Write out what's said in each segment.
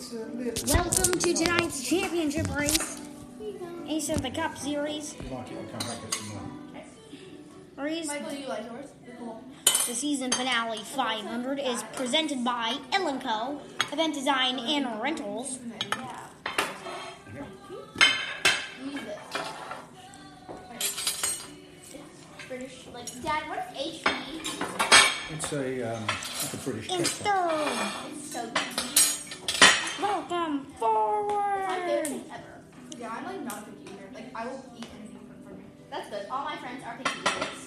It's a little. Welcome to tonight's championship race. Ace of the Cup Series. You like it? I'll come back at some more. Race. Michael, you like yours? The season finale 500 is presented by Ellen Co. Event Design and Rentals. Yeah. Use. British, like, Dad, what is HP? It's a, um, like a British In third. It's so easy. Welcome It's my favorite forward. thing ever. Yeah, I'm like not a picky eater. Like, I will eat anything put in front of me. That's good. All my friends are picky eaters.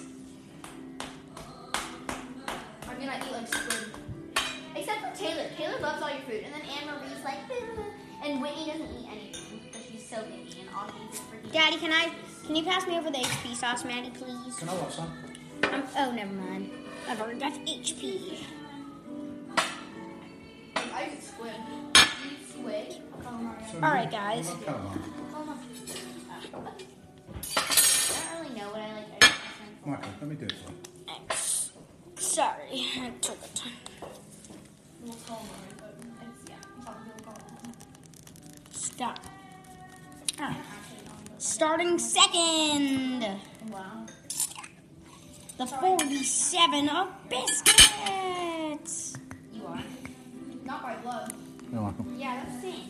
I mean, I eat like squid. Except for Taylor. Taylor loves all your food. And then Anne Marie's like, and Whitney doesn't eat anything because she's so picky and all she eats is freaking. Daddy, can I? Can you pass me over the HP sauce, Maddie, please? Can I want some? Um, oh, never mind. I've already got HP. I eat squid. You squid? So All right, guys. you like calamari? I don't really know what I like. Michael, let me do it for you. X. Sorry, I took it. We'll call mine, but it's, yeah, some people call it. Stop. Ah. All right. Starting second, Wow. the 47 of biscuits. You are? Not by blood. No, Michael. Yeah, that's the same.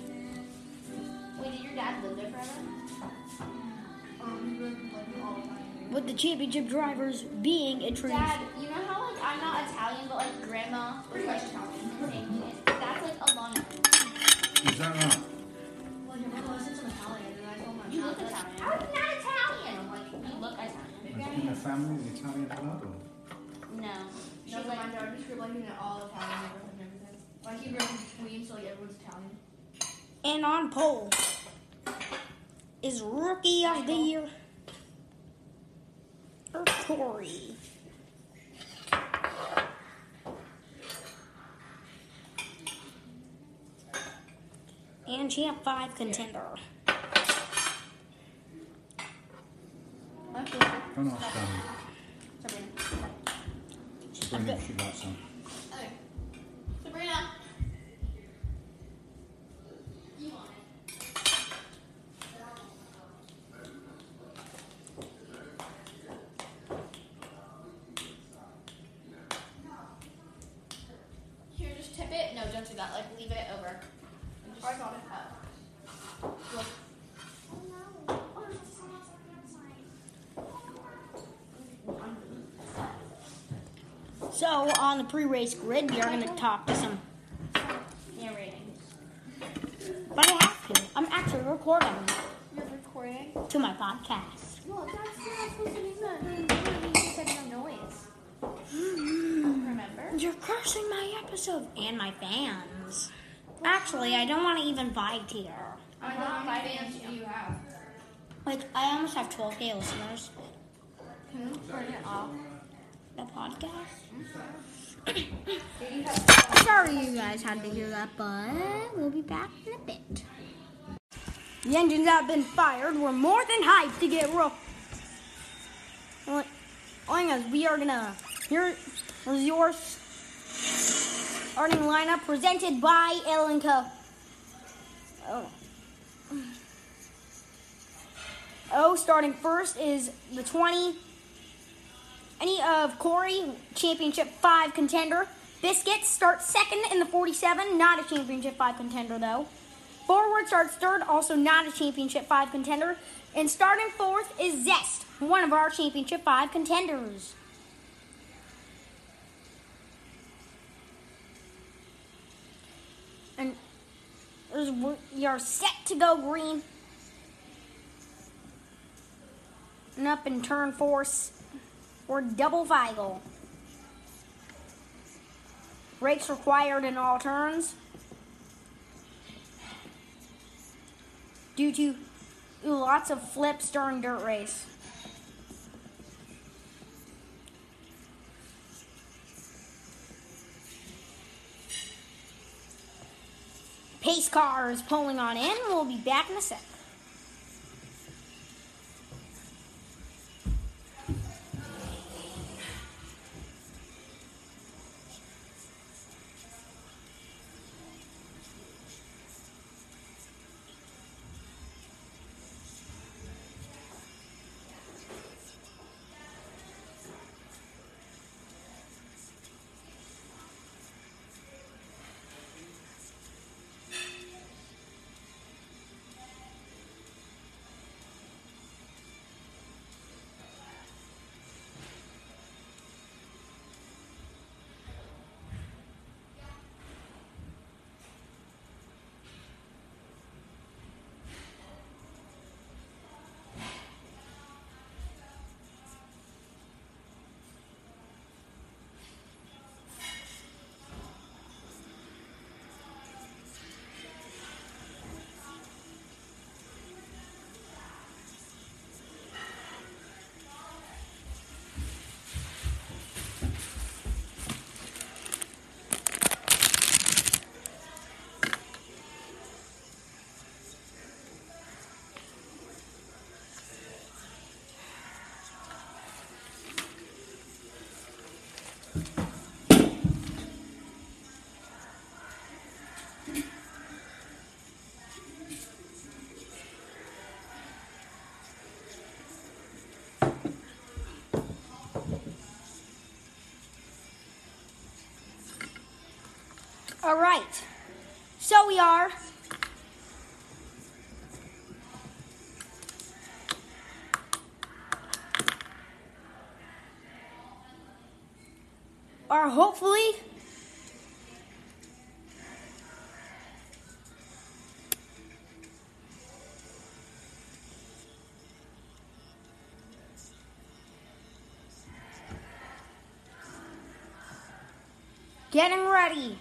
Wait, did your dad live there forever? Um, he lived like all the. With the championship drivers being introduced. Dad, you know how like I'm not Italian, but like grandma was like Italian and saying. That's like Alana. Is that right? Well, your mom listens to Italian, and I told my You look Italian. How are not Italian? I'm like, you look Italian. In the family, the Italian blood, or? No. She's like, my dad just grew up like in all Italian neighborhood and everything. Like he grew up in Queens, so like everyone's Italian. And on pole is Rookie of the Year, Corey. And Champ 5 contender. That's Don't ask um, Sabrina. Sabrina she likes some. Okay. Sabrina. You want it? Here, just tip it. No, don't do that. Like, leave it over. And just, it. Oh. Look. So, on the pre race grid, we are going to talk to some. Narrating. But I have to. I'm actually recording You're recording? to my podcast. Well, that's not supposed to be that. You said no noise. Remember? You're cursing my episode and my fans. Actually, I don't want to even vibe here. How many fans do you have? Like, I almost have 12k listeners. Can you turn it off? The podcast. Do you have Sorry you guys had to hear that, but we'll be back in a bit. The engines have been fired. We're more than hyped to get roll. Well, is, we are gonna here is your starting lineup presented by Ellen Co. Oh. Oh, starting first is the 20 any of Corey, Championship 5 contender. Biscuits starts second in the 47, not a Championship 5 contender though. Forward starts third, also not a Championship 5 contender. And starting fourth is Zest, one of our Championship 5 contenders. Are set to go green. And up in turn force or double Weigel. Brakes required in all turns. Due to lots of flips during dirt race. Pace car is pulling on in. We'll be back in a sec. All right. So we are. Are hopefully getting ready.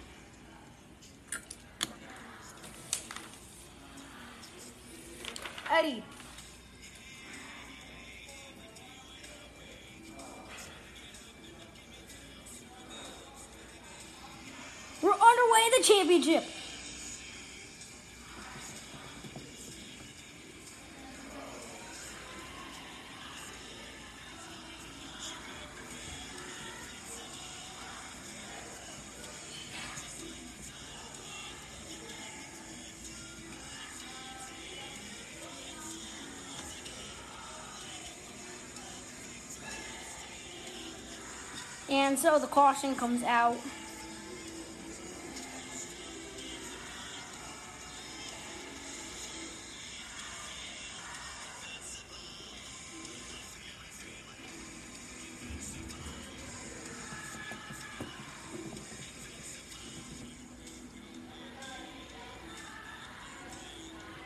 And so the caution comes out.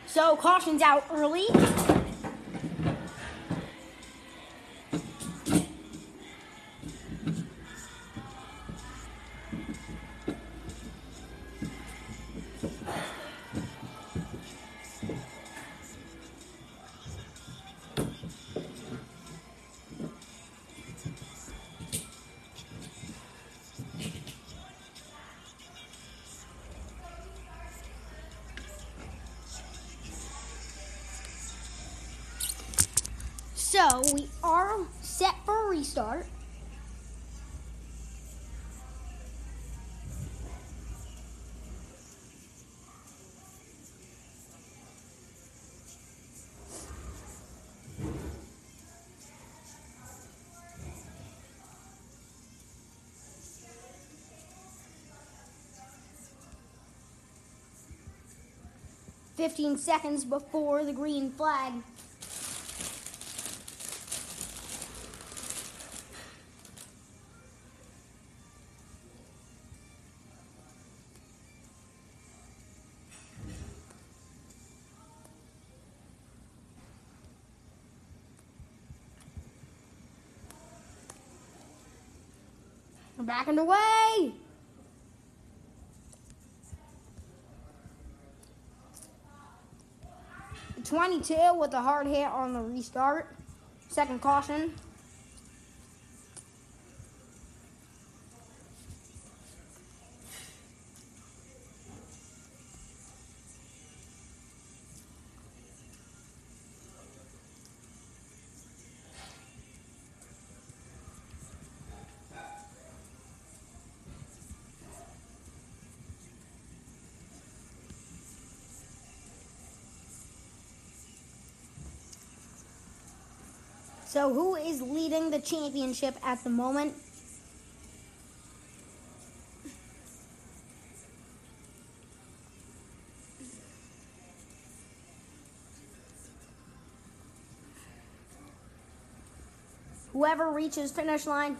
So caution's out early. 15 seconds before the green flag. Back in the way! Underway. Twenty-two with a hard hit on the restart. Second caution. So who is leading the championship at the moment? Whoever reaches finish line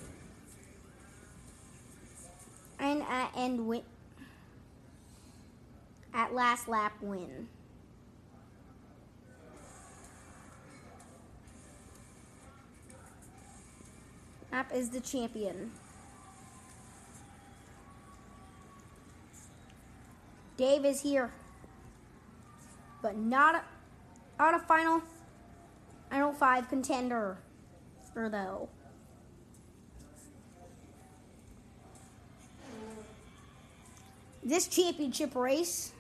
and uh, at end win at last lap win. App is the champion. Dave is here, but not a, not a final. I don't five contender, or though. This championship race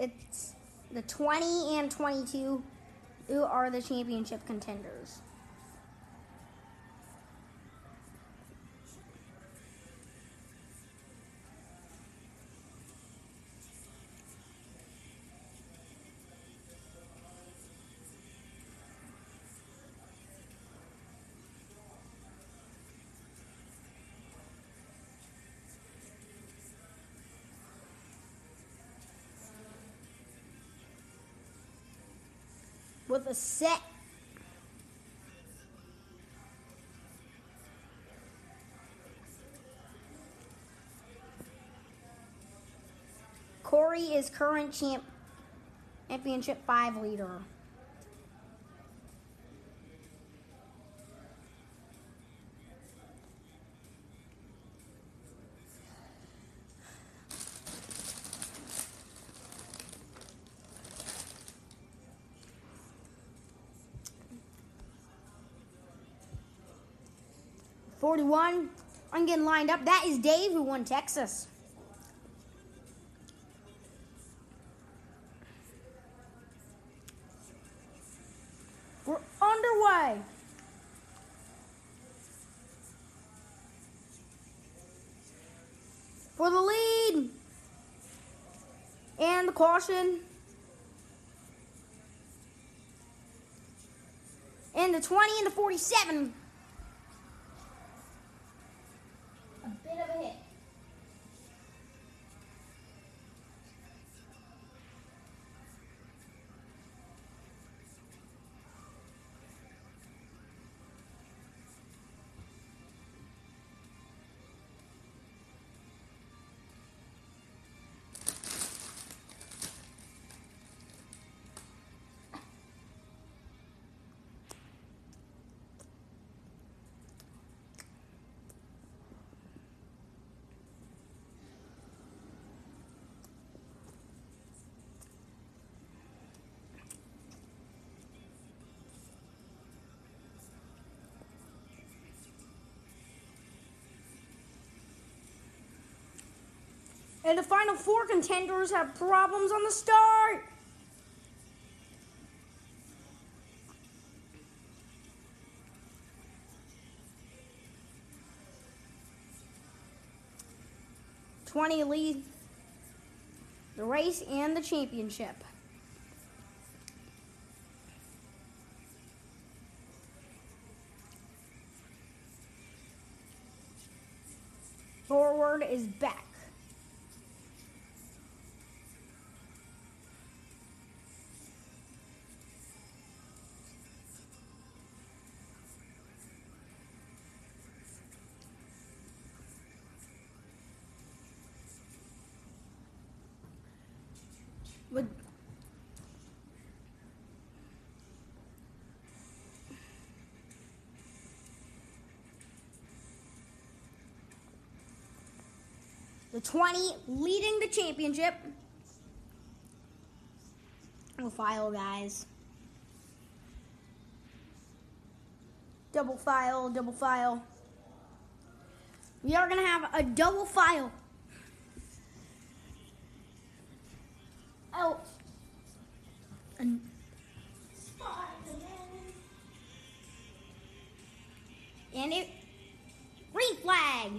it's the 20 and 22 who are the championship contenders. With a set. Corey is current champ championship five leader. Forty-one. I'm getting lined up. That is Dave who won Texas. We're underway. For the lead. And the caution. And the 20 and the 47. And the final four contenders have problems on the start. Twenty lead the race and the championship. Forward is back. With the 20 leading the championship. Double file, guys. Double file, double file. We are going to have a double file. Oh. And and it green flag.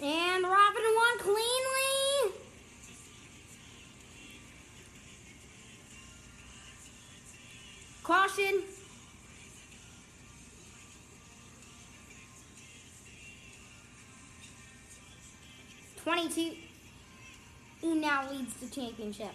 And Robin won cleanly. Caution. Who now leads the championship?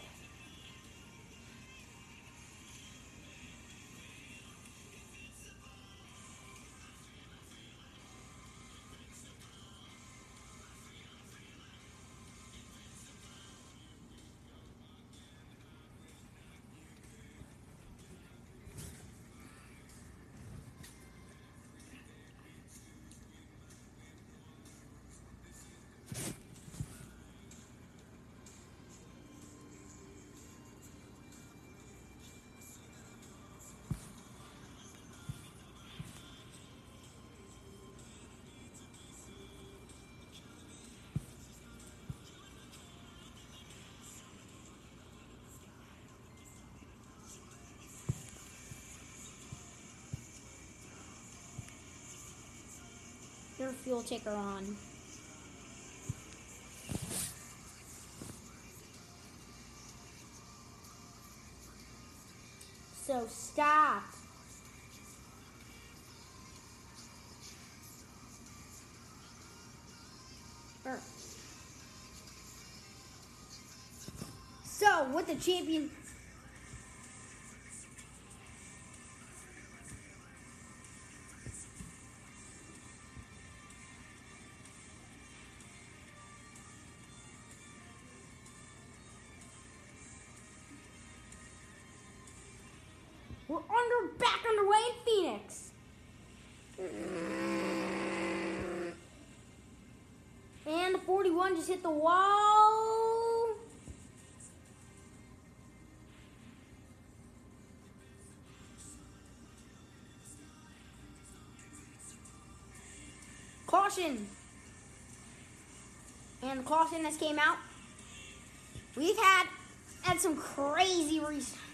your fuel ticker on. So stop. So with the champion 41 just hit the wall. Caution. And the caution that's came out. We've had had some crazy restarts.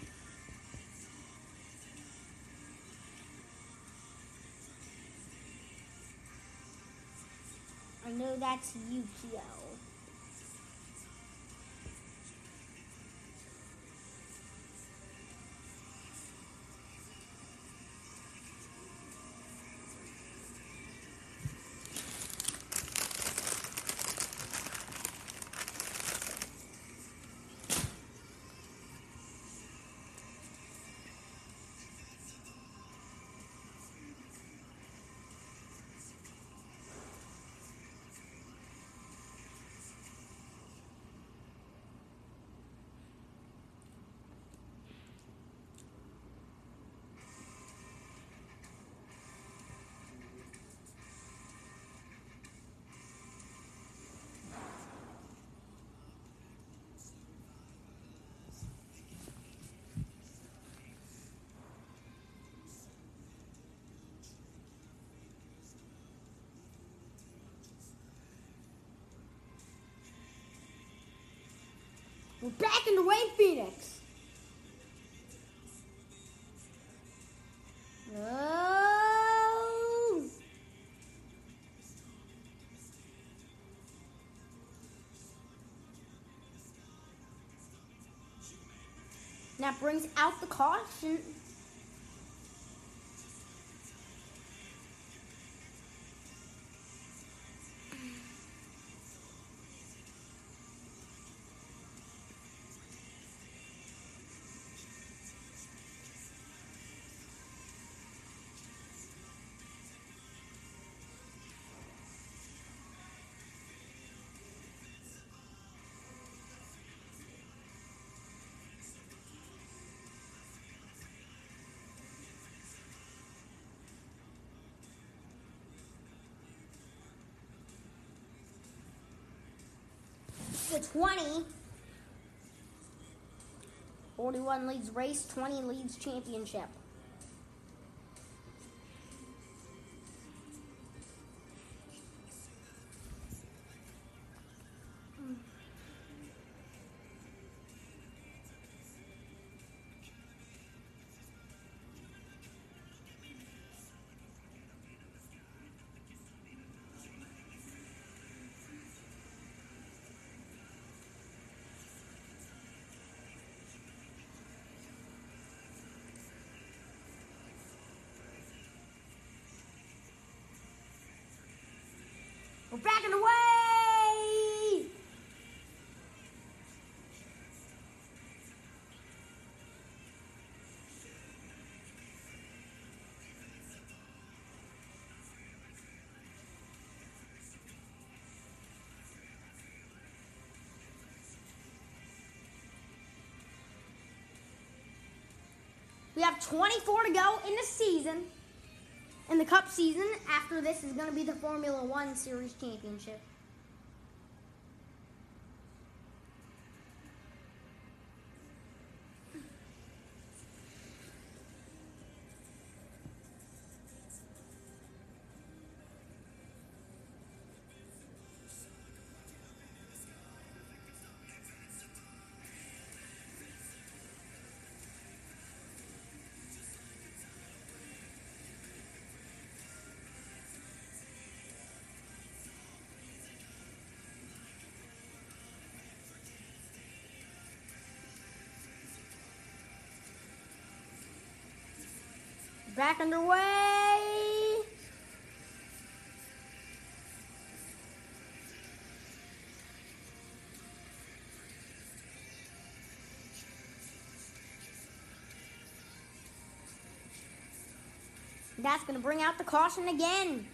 That's Yukio. We're back in the Wayne Phoenix. Oh. That brings out the caution. The 20. 41 leads race, 20 leads championship. We're back in the way! We have 24 to go in the season. In the Cup season, after this is going to be the Formula One Series Championship. back underway. That's going to bring out the caution again.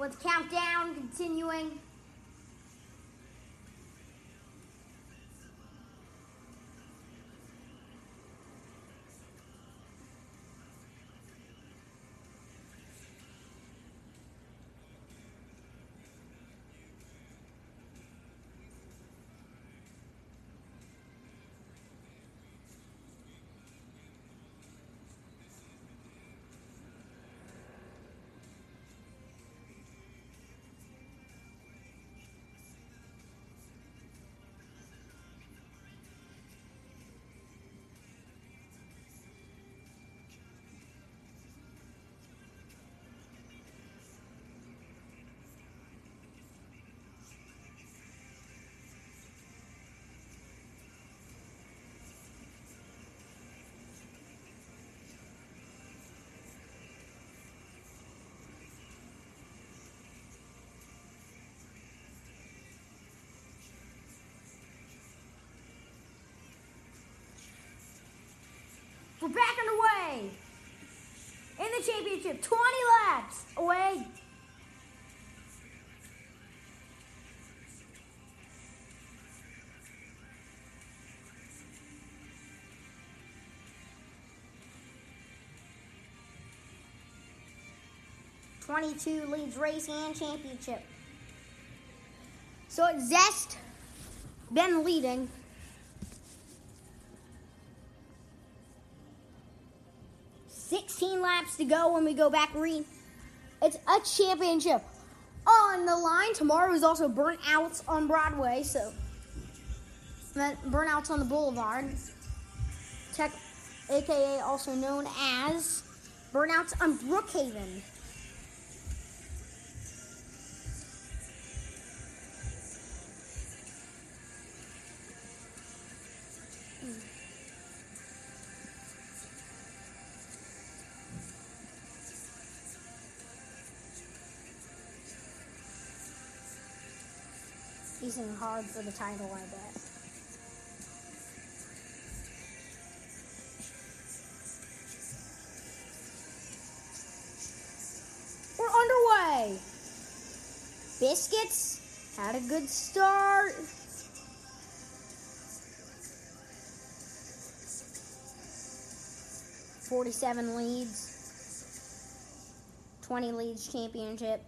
With countdown continuing. We're back underway. In the championship, 20 laps away. Twenty-two leads race and championship. So it's Zest been leading. Laps to go when we go back green. It's a championship on the line. Tomorrow is also burnouts on Broadway, so burnouts on the Boulevard. Tech, aka also known as burnouts on Brookhaven. He's in hard for the title, I bet. We're underway. Biscuits had a good start. Forty-seven leads. Twenty leads championship.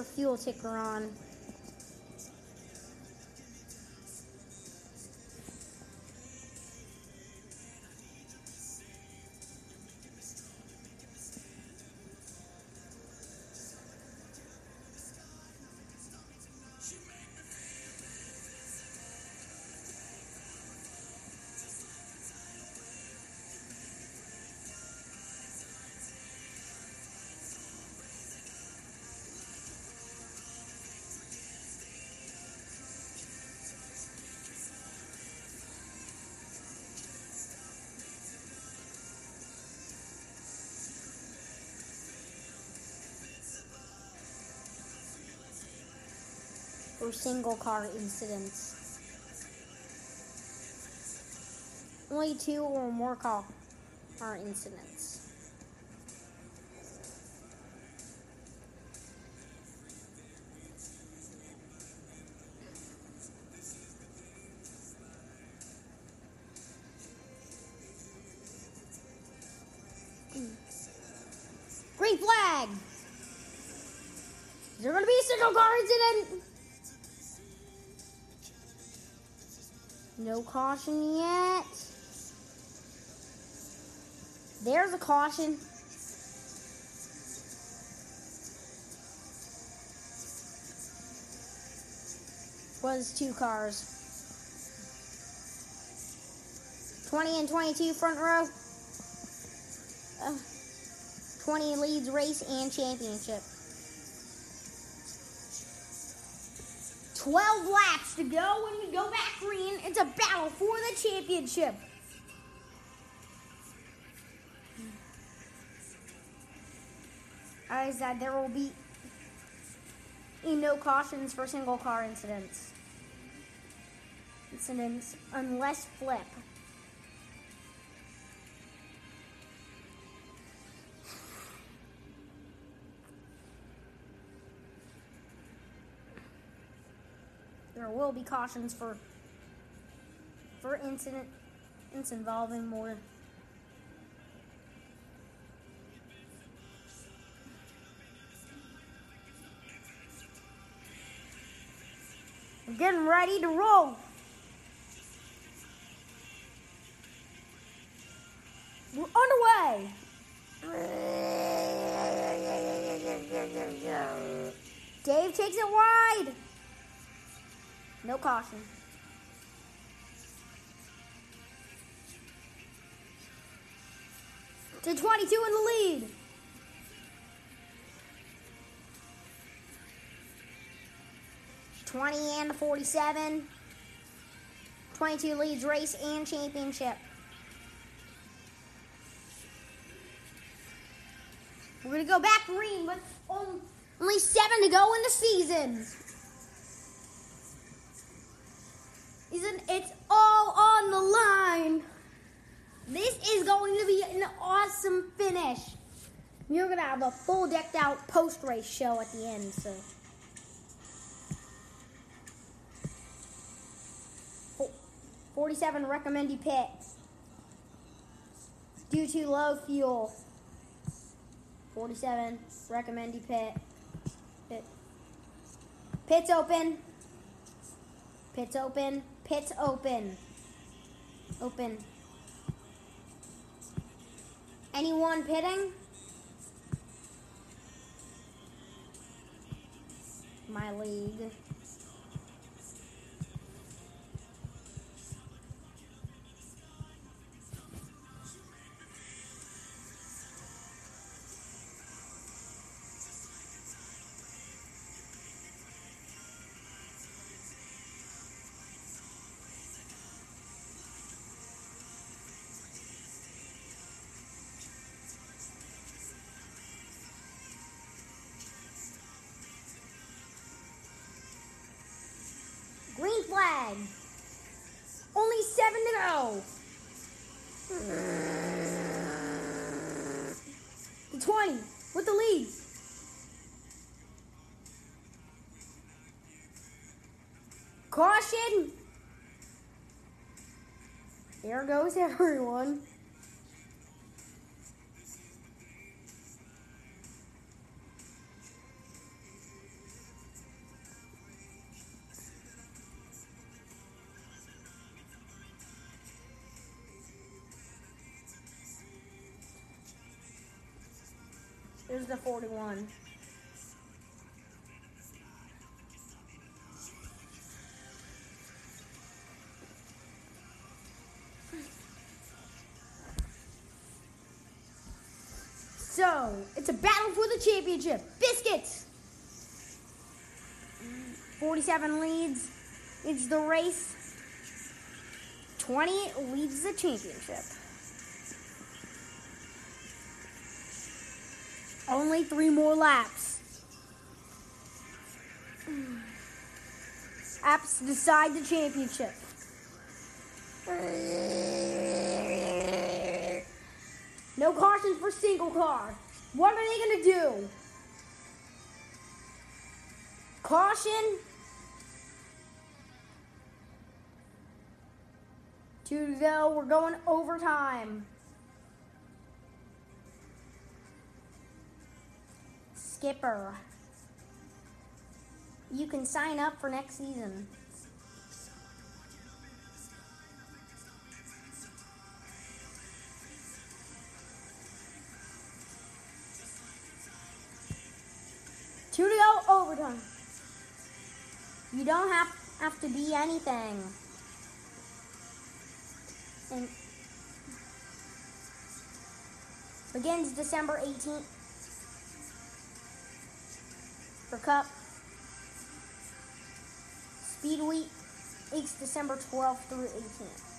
Your fuel ticker on. Single car incidents. Only two or more car incidents. Caution yet. There's a caution. Was two cars. 20 and 22 front row. Uh, 20 leads race and championship. 12 laps to go when we go back green. It's a battle for the championship. I said there will be no cautions for single car incidents. Incidents unless flip. There will be cautions for for incident incidents involving more We're getting ready to roll. We're underway. Dave takes it wide. No caution. To 22 in the lead. Twenty and forty-seven. Twenty-two leads race and championship. We're gonna go back green with only seven to go in the season. Isn't it's all on the line? This is going to be an awesome finish. You're gonna have a full decked out post race show at the end, so. Fo- 47 recommend you pit due to low fuel. 47 recommend you pit. Pit. Pits open. Pits open. Pits open. Open. Anyone pitting? My league. Caution. There goes everyone. There's the 41. It's a battle for the championship. Biscuits! 47 leads. It's the race. 20 leads the championship. Only three more laps. apps decide the championship. No cautions for single car. What are they gonna do? Caution. To go. We're going overtime. Skipper. You can sign up for next season. Go, overtime. You don't have have to be anything. And begins December 18th for Cup. Speed Week weeks December 12th through 18th.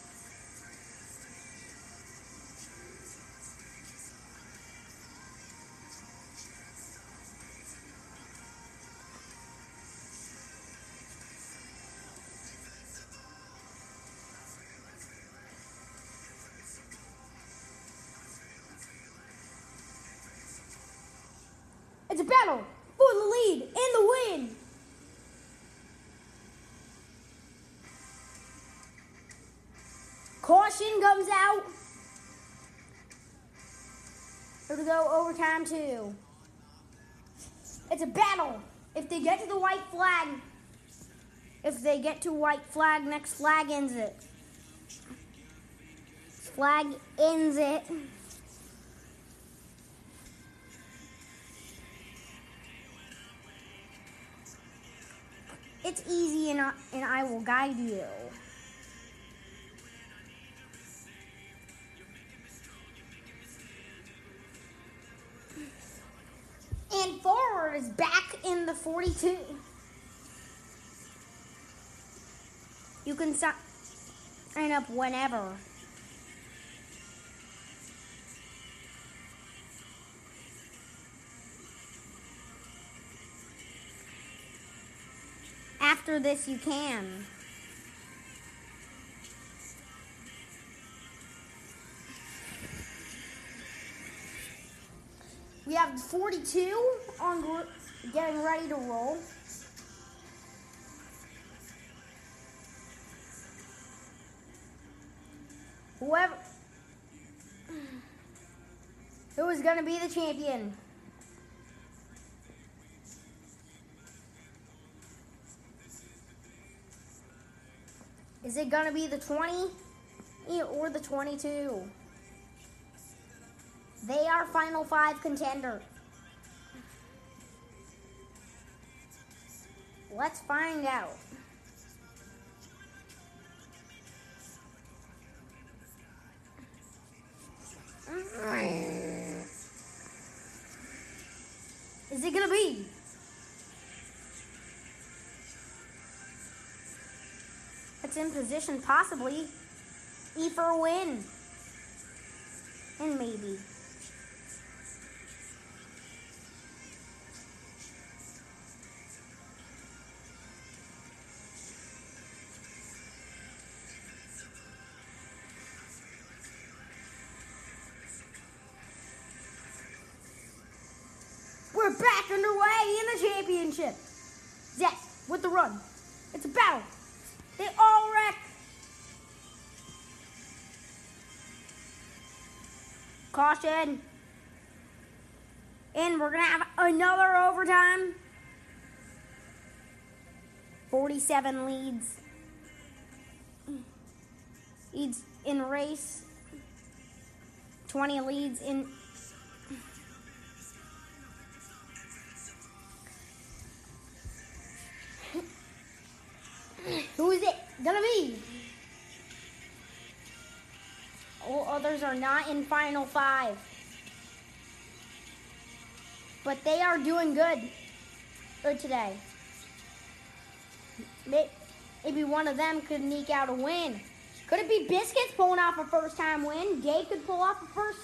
Caution comes out. To go overtime too. It's a battle. If they get to the white flag, if they get to white flag, next flag ends it. Flag ends it. It's easy and I, and I will guide you. 42. You can si- sign up whenever. After this, you can. We have 42 on getting ready to roll. Whoever who is going to be the champion? Is it going to be the 20 or the 22? They are Final Five contender. Let's find out. Is it gonna be? It's in position, possibly. E for win. And maybe. Championship. Zach with the run. It's a battle. They all wreck. Caution. And we're going to have another overtime. 47 leads. Leads in race. 20 leads in gonna be? All others are not in Final Five. But they are doing good good today. Maybe one of them could eke out a win. Could it be Biscuits pulling off a first time win? Dave could pull off a first.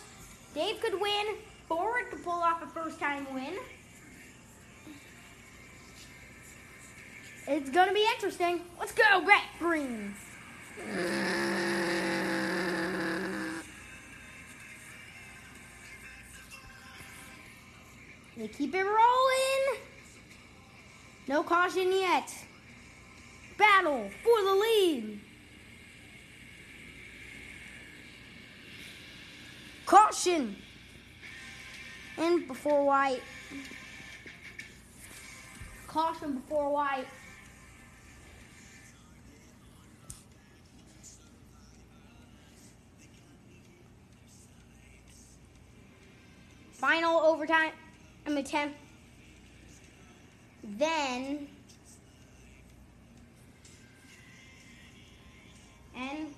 Dave could win. Forward could pull off a first time win. It's gonna be interesting. Let's go, Red Green. They keep it rolling. No caution yet. Battle for the lead. Caution. And before white. Caution before white. Final overtime attempt. Then and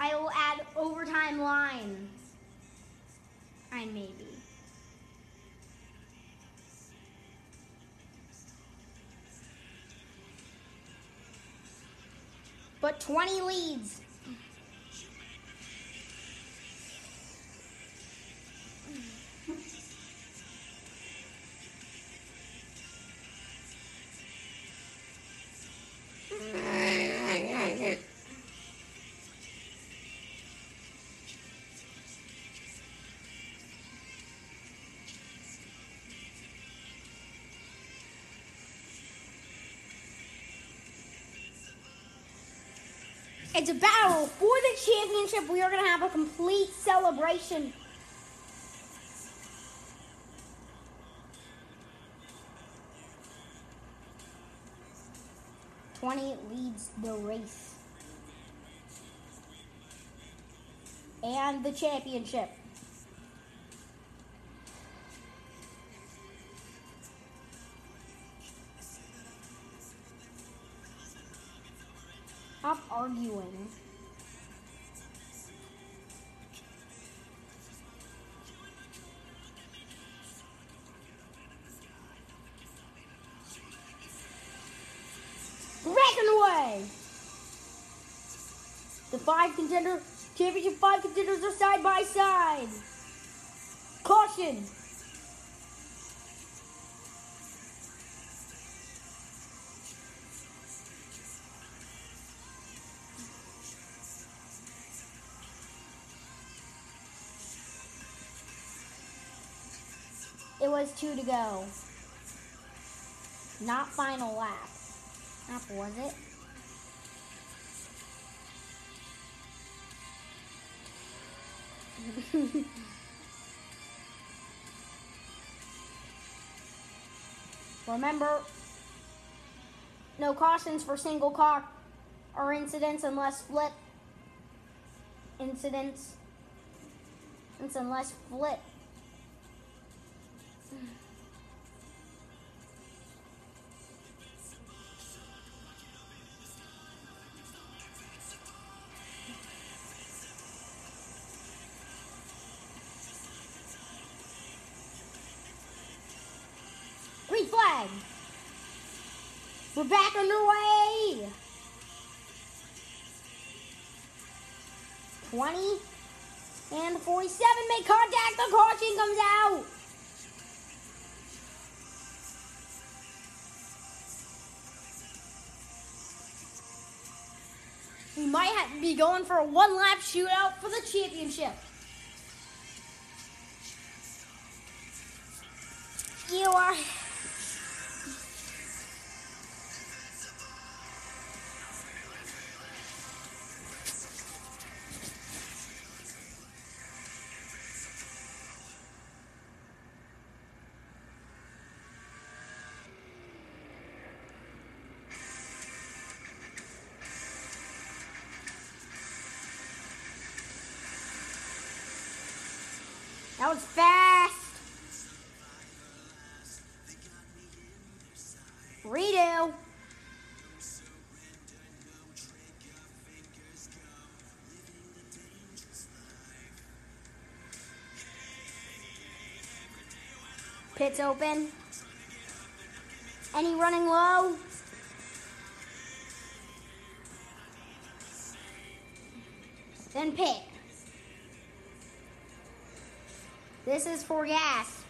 I will add overtime lines. I maybe. But 20 leads. It's a battle for the championship. We are going to have a complete celebration. Twenty leads the race and the championship. Arguing. Breaking away! The five contender, championship five contenders are side by side. Caution! Was two to go. Not final lap. Lap was it? Remember, no cautions for single car or incidents unless flip. Incidents. Incidents unless flip. We're back on the way. 20 and 47 make contact. The caution comes out. We might have be going for a one lap shootout for the championship. You are. Pits open. Any running low? Then pit. This is for gas.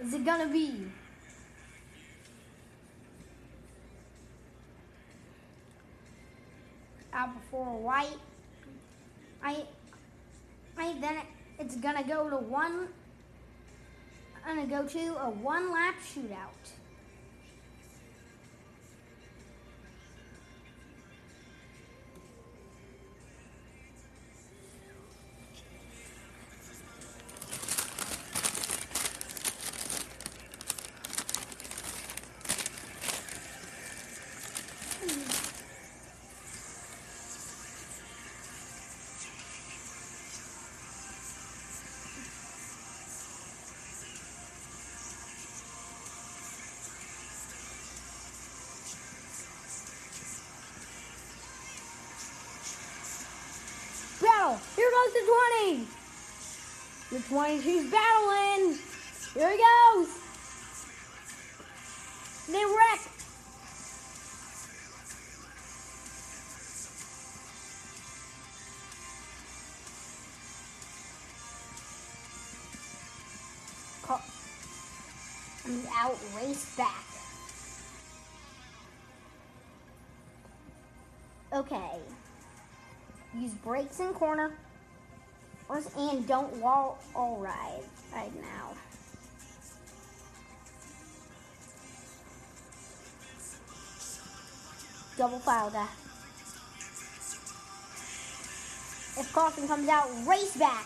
Is it gonna be? Out before white. I, I then it, it's gonna go to one. I'm gonna go to a one lap shootout. Goes the 20! The 22's battling! Here he goes! They wreck! And out race back. Okay. Use brakes in corner. And don't wall all ride right now. Double file that. If caution comes out, race back.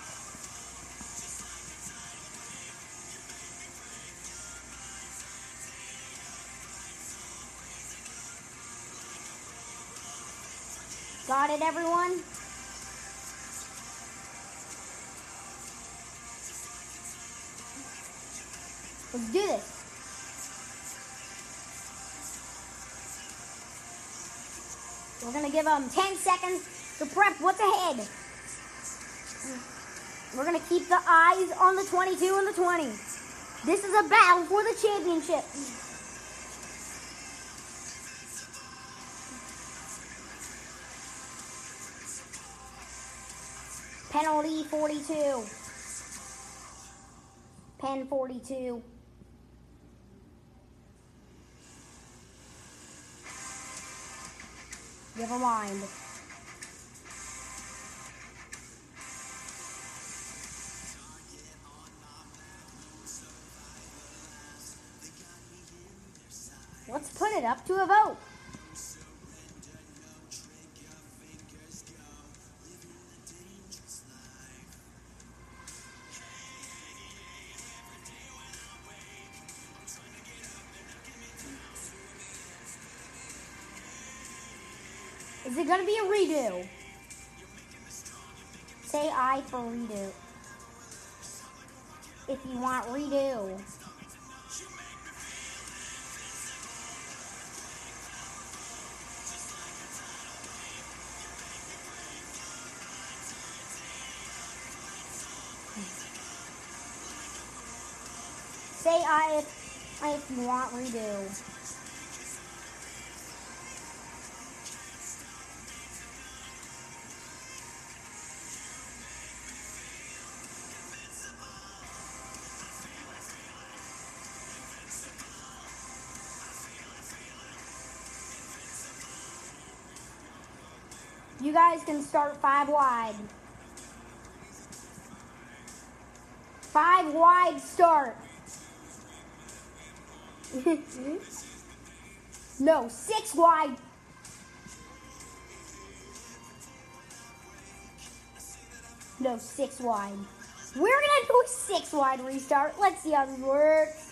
Got it, everyone? Let's do this. We're gonna give them 10 seconds to prep what's ahead. We're gonna keep the eyes on the 22 and the 20. This is a battle for the championship. Penalty 42. Pen 42. Never mind. Let's put it up to a vote. Redo? Say I for redo. If you want redo. Say I if, if you want redo. Guys can start five wide. Five wide start. no, six wide. No, six wide. We're gonna do a six wide restart. Let's see how this works.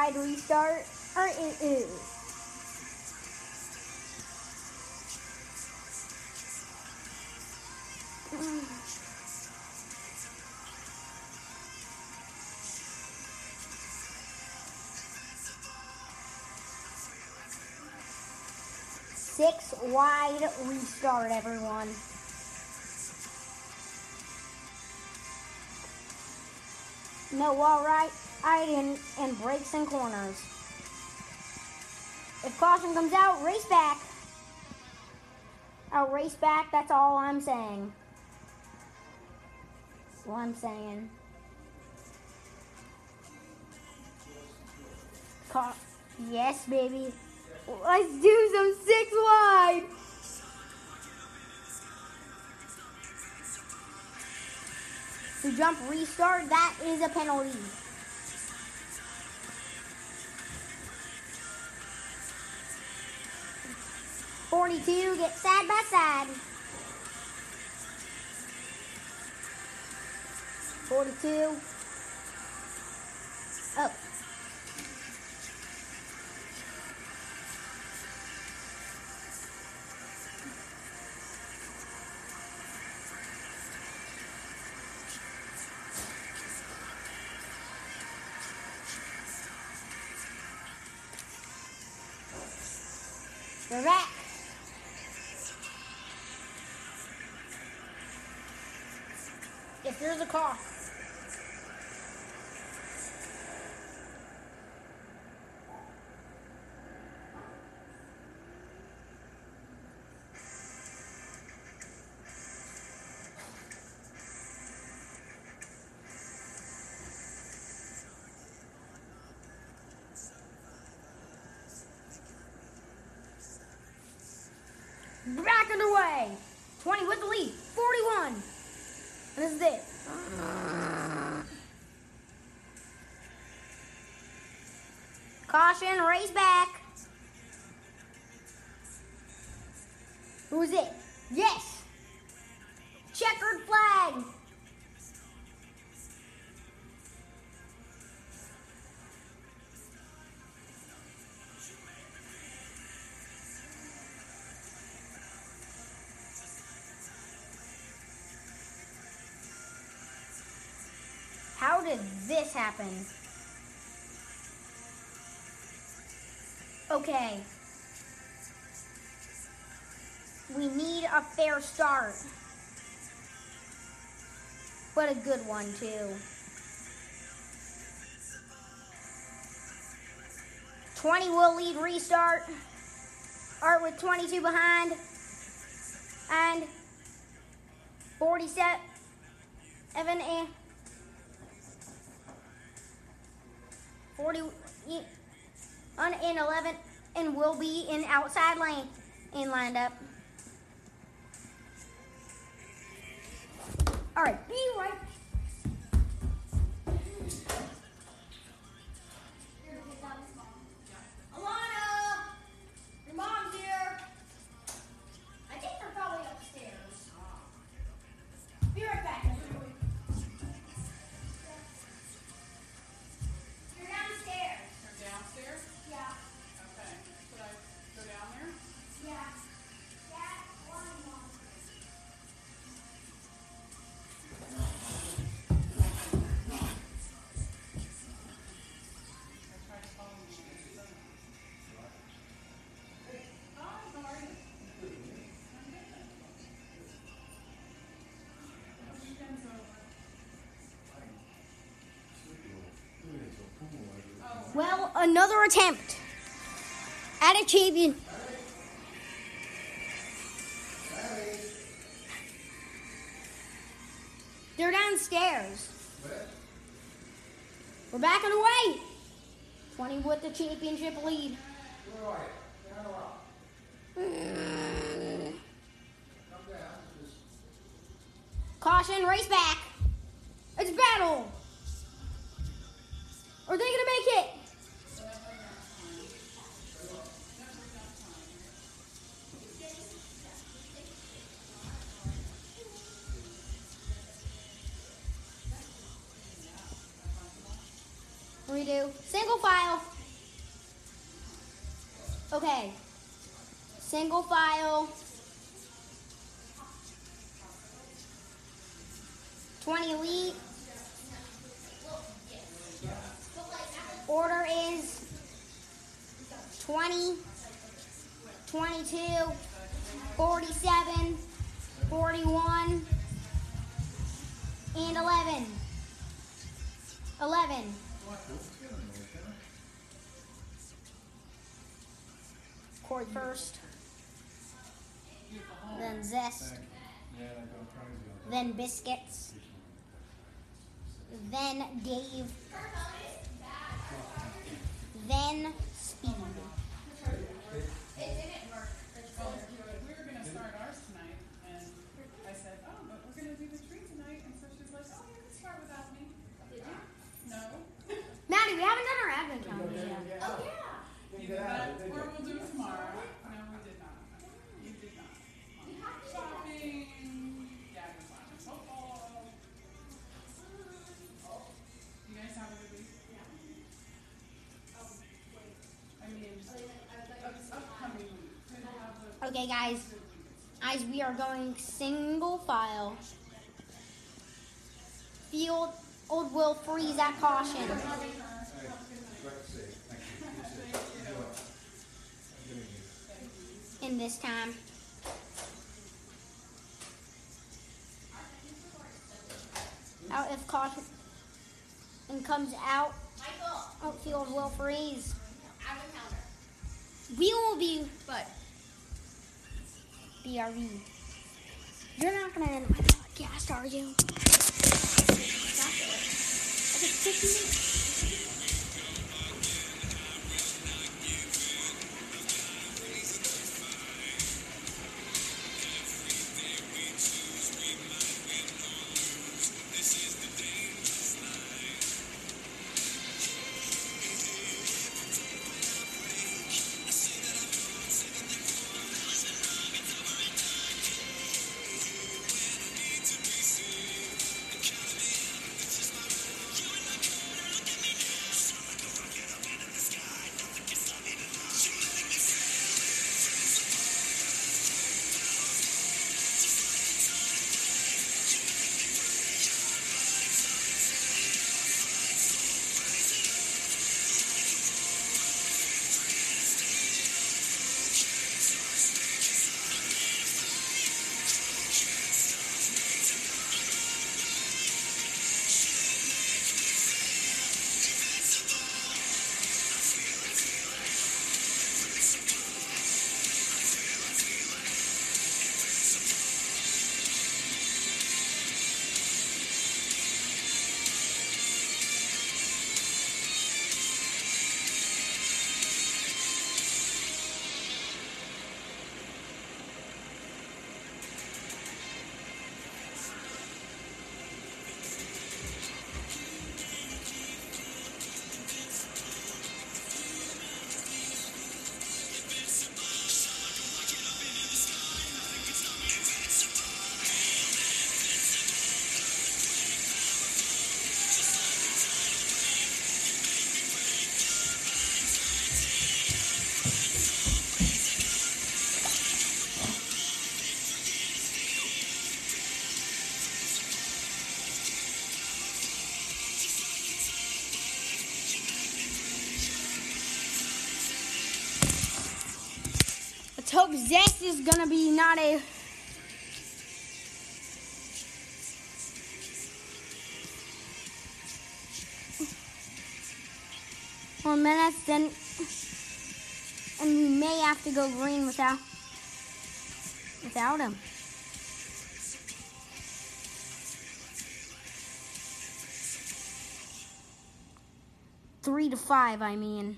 Wide restart. Or it is. Six wide restart, everyone. No wall right, in, and brakes and corners. If caution comes out, race back. I'll race back, that's all I'm saying. That's all I'm saying. Ca- yes, baby. Let's do some six wide. To jump restart, that is a penalty. Forty-two, get side by side. Forty-two. Up. This is it. Caution, race back. This happen? Okay. We need a fair start. But a good one, too. 20 will lead restart. Art with 22 behind. And 47 and eh, 40 e- on in 11 and will be in outside lane and lined up. All right, be right. Well, another attempt at a champion. They're downstairs. We're back on the way. 20 with the championship lead. Caution, race back. Okay. Single file. 20 elite. Order is 20, 22, 47, 41, and 11. 11. Oh, you can start without me. Did you? No. Maddie, we haven't done our advent calendars yet. Oh yeah. Either that, or we'll do Okay, guys. Guys, we are going single file. Field, old Will freeze at caution. Hey, great to see you. Thank you. You too. Enjoy. Good evening. in this time. Out if caution and comes out, Michael, outfield will freeze. out of counter. We will be But BRV. You're not gonna end my podcast, are you? Okay, 50 minutes. Hope Zest is gonna be not a. More minutes, then. And we may have to go green without. Without him. Three to five, I mean.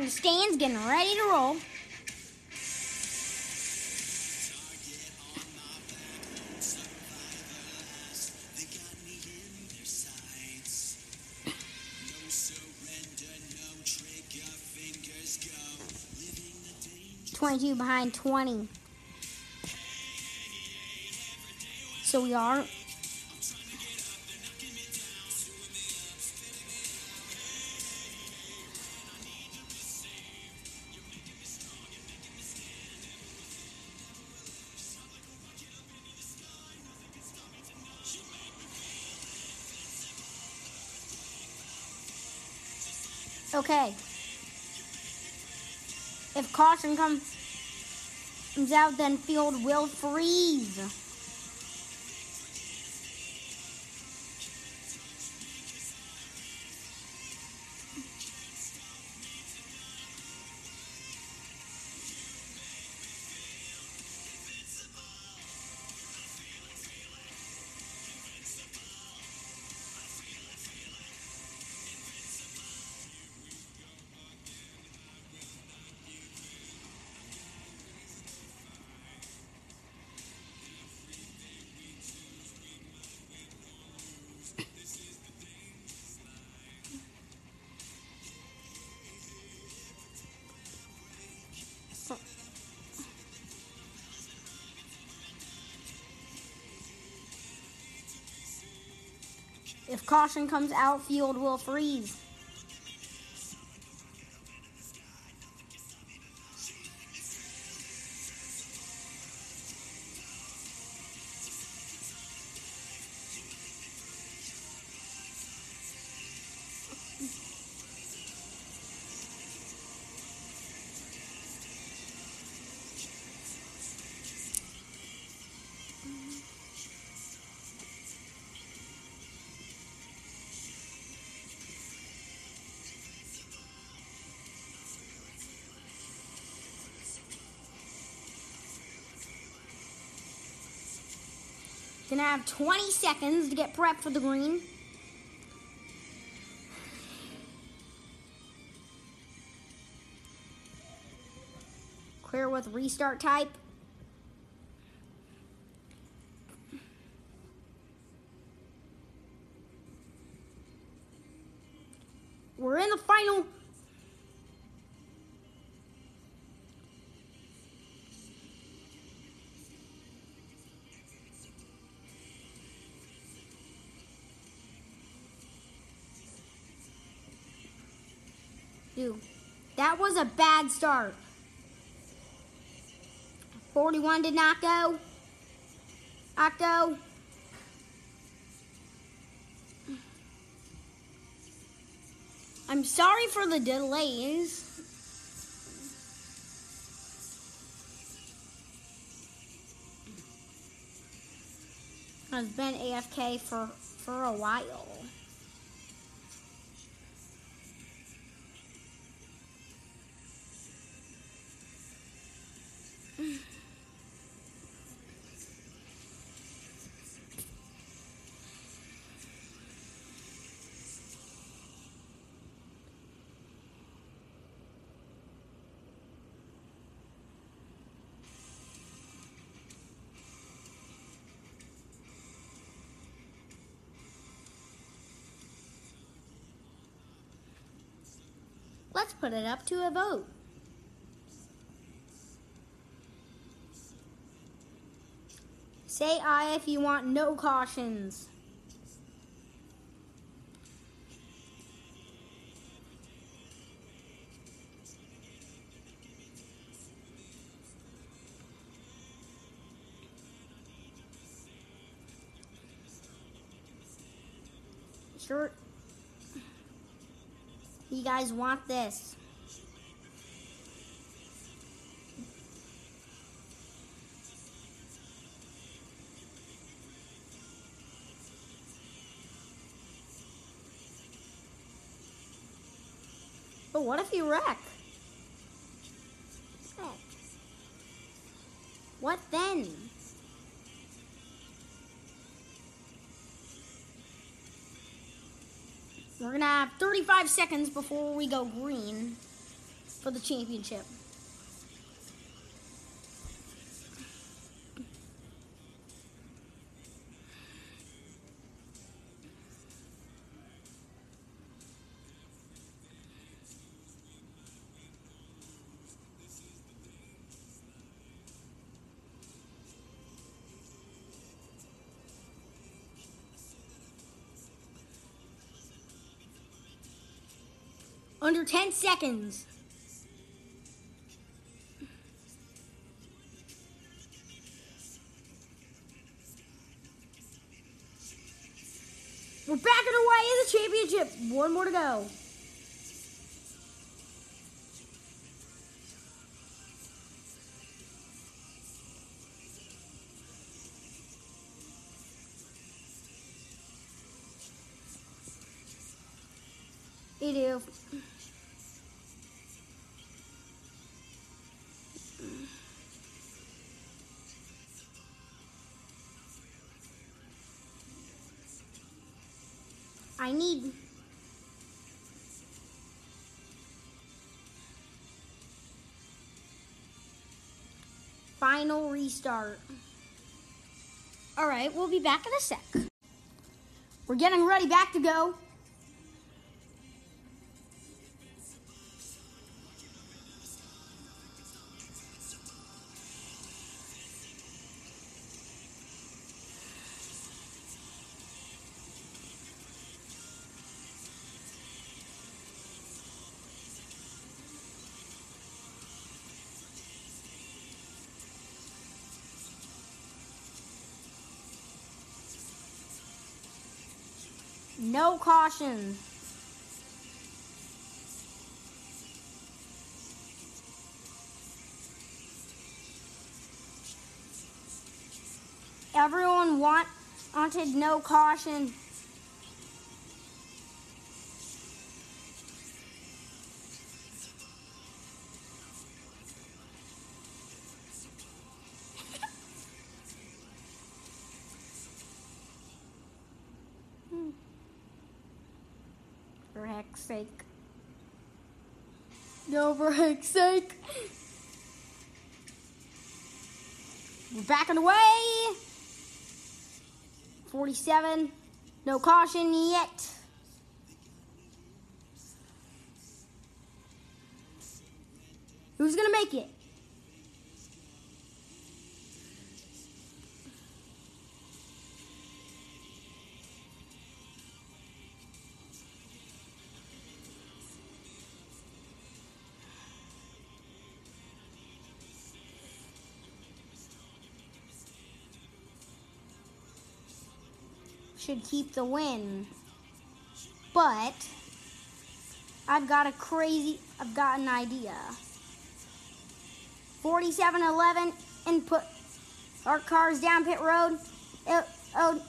In the stands getting ready to roll. Twenty-two behind twenty. So we are Okay. If caution comes, out, then field will freeze. If caution comes out, field will freeze. Gonna have 20 seconds to get prepped for the green. Clear with restart type. That was a bad start. 41 did not go. Not go. I'm sorry for the delays. I've been AFK for, for a while. Let's put it up to a vote. Say aye if you want no cautions. Sure. Guys want this. But what if you wreck? 35 seconds before we go green for the championship. under 10 seconds. We're back and way in the championship. One more to go. You do. I need. Final restart. All right, we'll be back in a sec. We're getting ready, back to go. No caution. Everyone want, wanted no caution. Sake. No, for heck's sake. We're backing away. 47. No caution yet. Should keep the win. But I've got a crazy, I've got an idea. 4711 and put our cars down pit road. It, oh,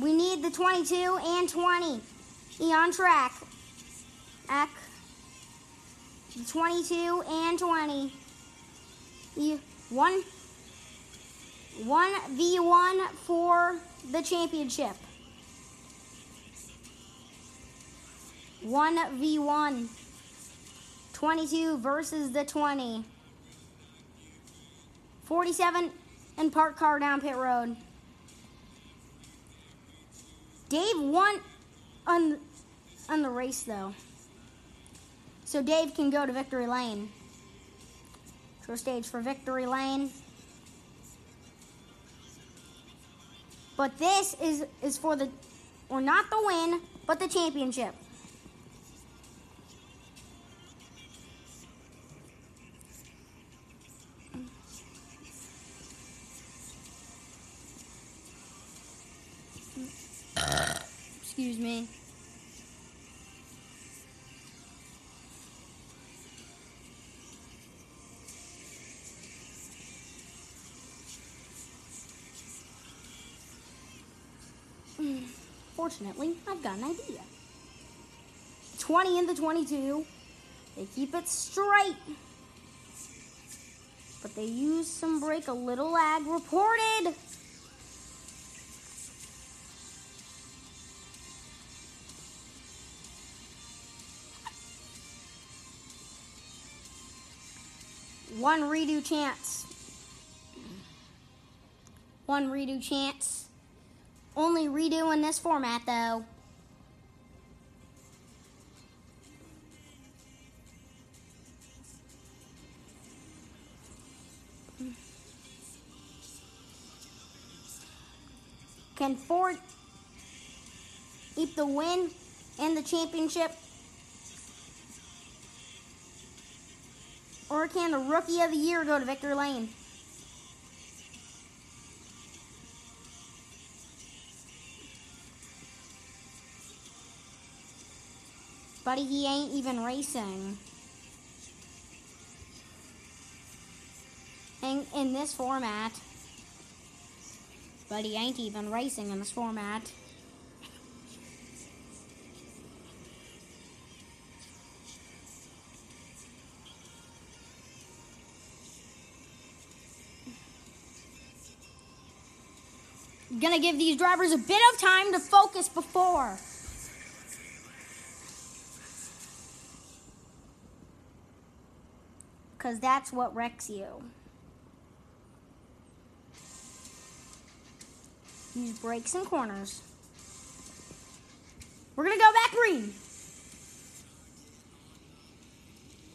we need the 22 and 20. E on track. Ack. The 22 and 20. E, one. 1v1 for the championship. 1v1. 22 versus the 20. 47 and park car down pit road. Dave won on, on the race though. So Dave can go to victory lane. Show stage for victory lane. But this is is for the or not the win, but the championship. Excuse me. Fortunately, I've got an idea. 20 and the 22. They keep it straight. But they use some brake, a little lag reported. One redo chance. One redo chance. Only redo in this format, though. Can Ford keep the win and the championship? Or can the rookie of the year go to victory lane? Buddy, he ain't even racing. And in this format, Buddy ain't even racing in this format. gonna give these drivers a bit of time to focus before. Because that's what wrecks you. Use brakes and corners. We're gonna go back green.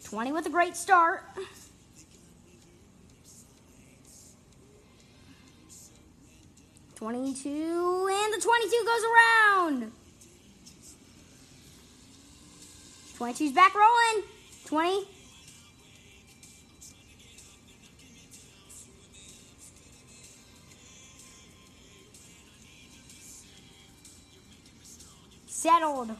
20 with a great start. Twenty-two, and the twenty-two goes around. 22's back rolling. 20. Settled.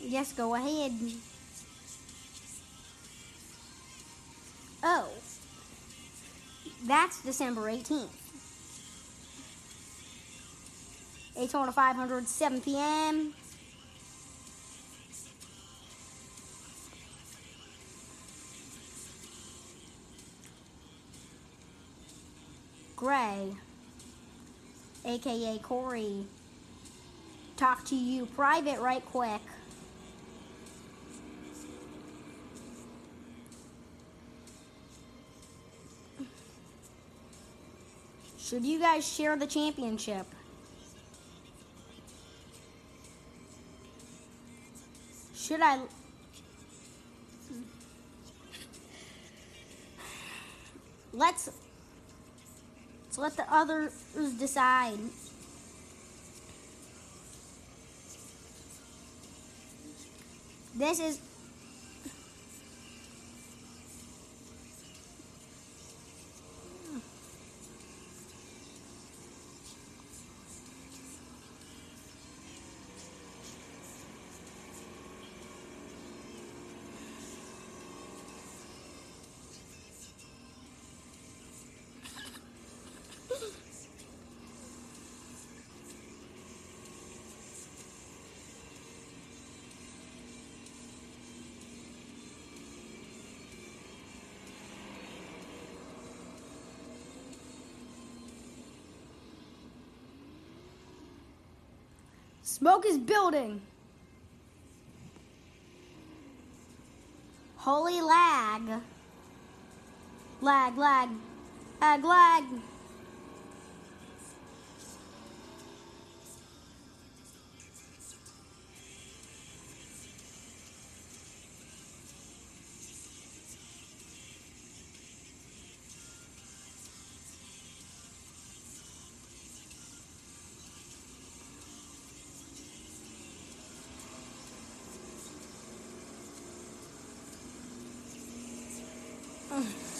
Yes, go ahead. Oh. That's December 18th. Daytona 500, 7 p.m. Gray, aka Corey, talk to you private right quick. Should you guys share the championship? Should I? Let's let's let the others decide. This is Smoke is building. Holy lag. Lag, lag. Lag, lag.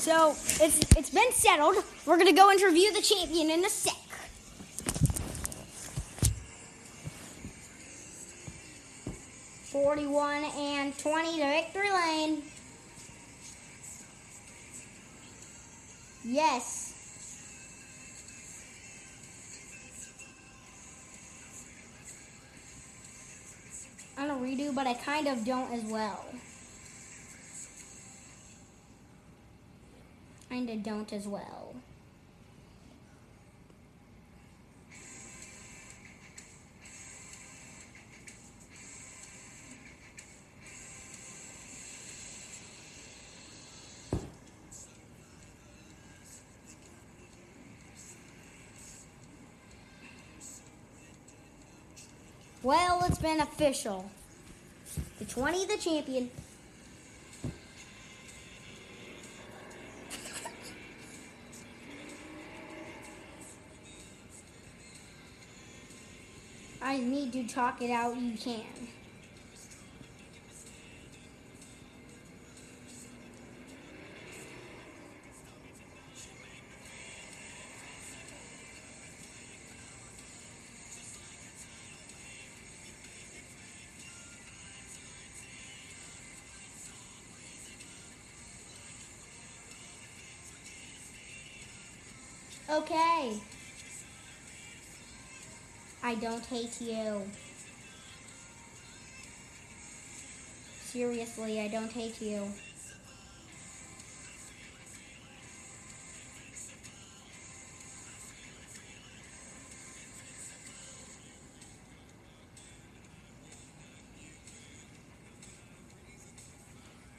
So it's it's been settled. We're gonna go interview the champion in a sec. Forty-one and twenty to victory lane. Yes. I don't redo, but I kind of don't as well. Kinda don't as well. Well, it's been official. The 20, the champion. need to talk it out, you can. Okay. I don't hate you. Seriously, I don't hate you.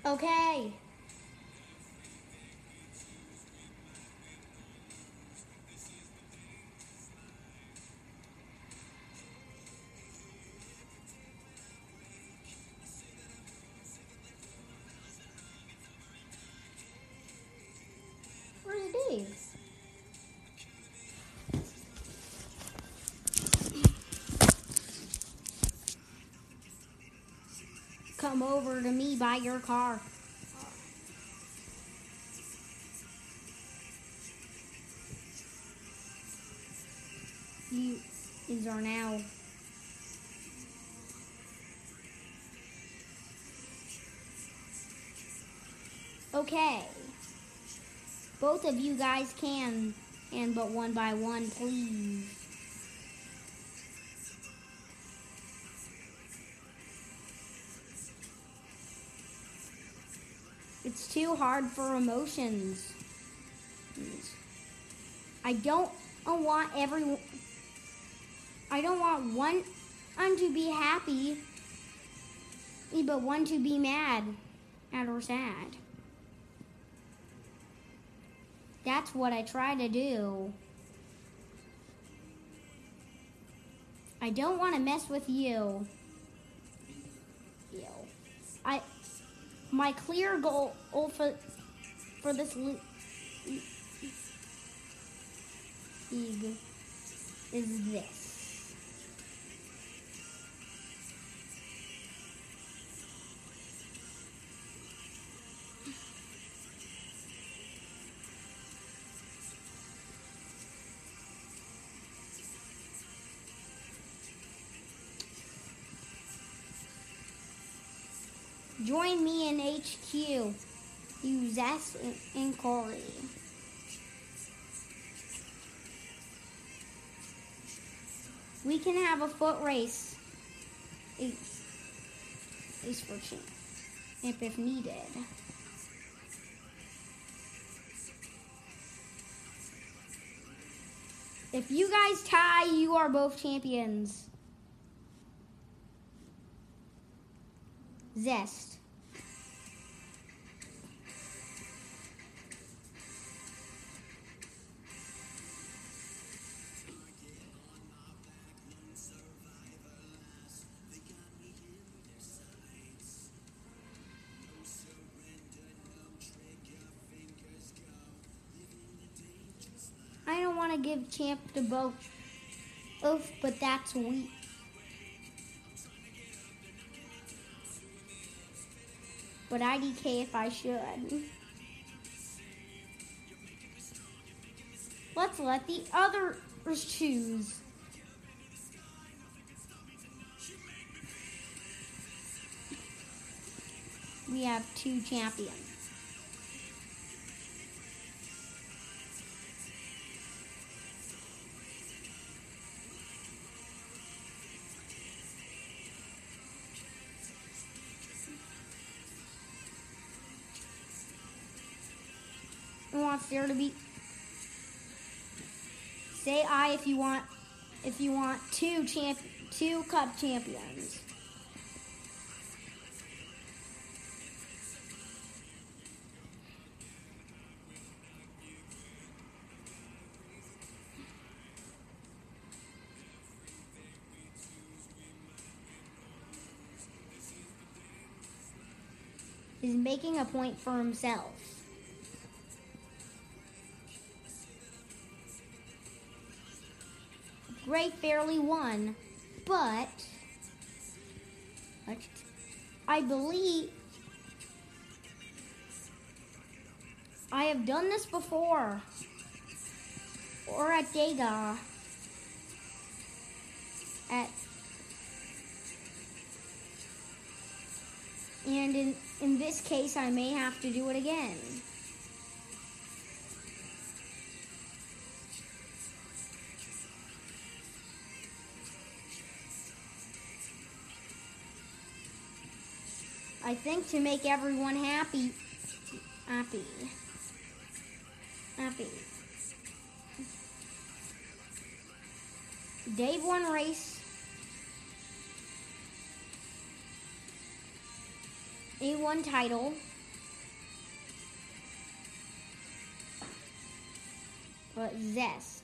Okay. Over to me by your car. You are now. Okay. Both of you guys can, and but one by one, please. Too hard for emotions. I don't want everyone. I don't want one to be happy, but one to be mad, mad or sad. That's what I try to do. I don't want to mess with. You. My clear goal for for this league is this. Join me in HQ. And- and Corey. We can have a foot race. Ace. Ace for champ. If, if needed. If you guys tie, you are both champions. Zest. Give champ to both. Oof, but that's weak. But IDK if I should. Let's let the others choose. We have two champions. There to be? Say aye if you want. If you want two champ, two cup champions. Is making a point for himself. Gray fairly won, but I believe I have done this before, or at Dega, at and in in this case I may have to do it again. I think to make everyone happy, happy, happy. Day one race. A1 title. But Zest.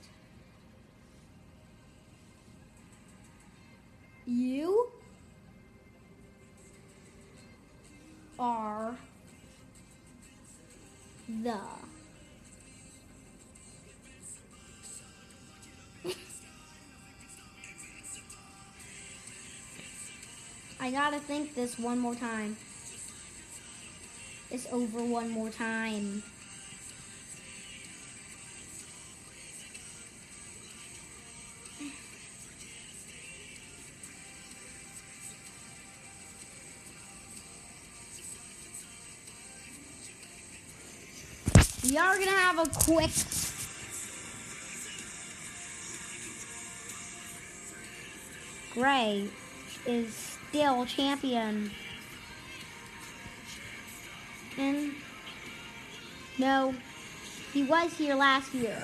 You are the I gotta think this one more time. It's over one more time. We are gonna have a quick Gray is still champion. And no, he was here last year.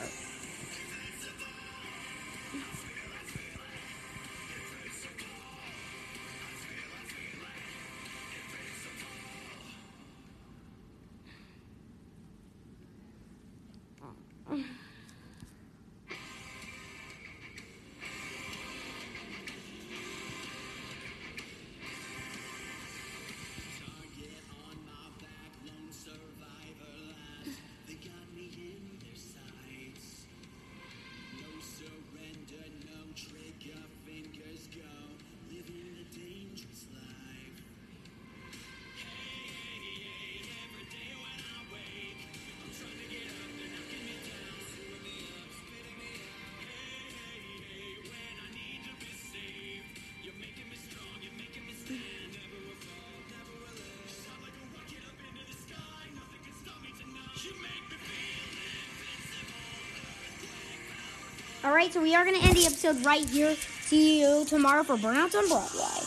All right, so we are going to end the episode right here. See you tomorrow for Burnouts on Broadway.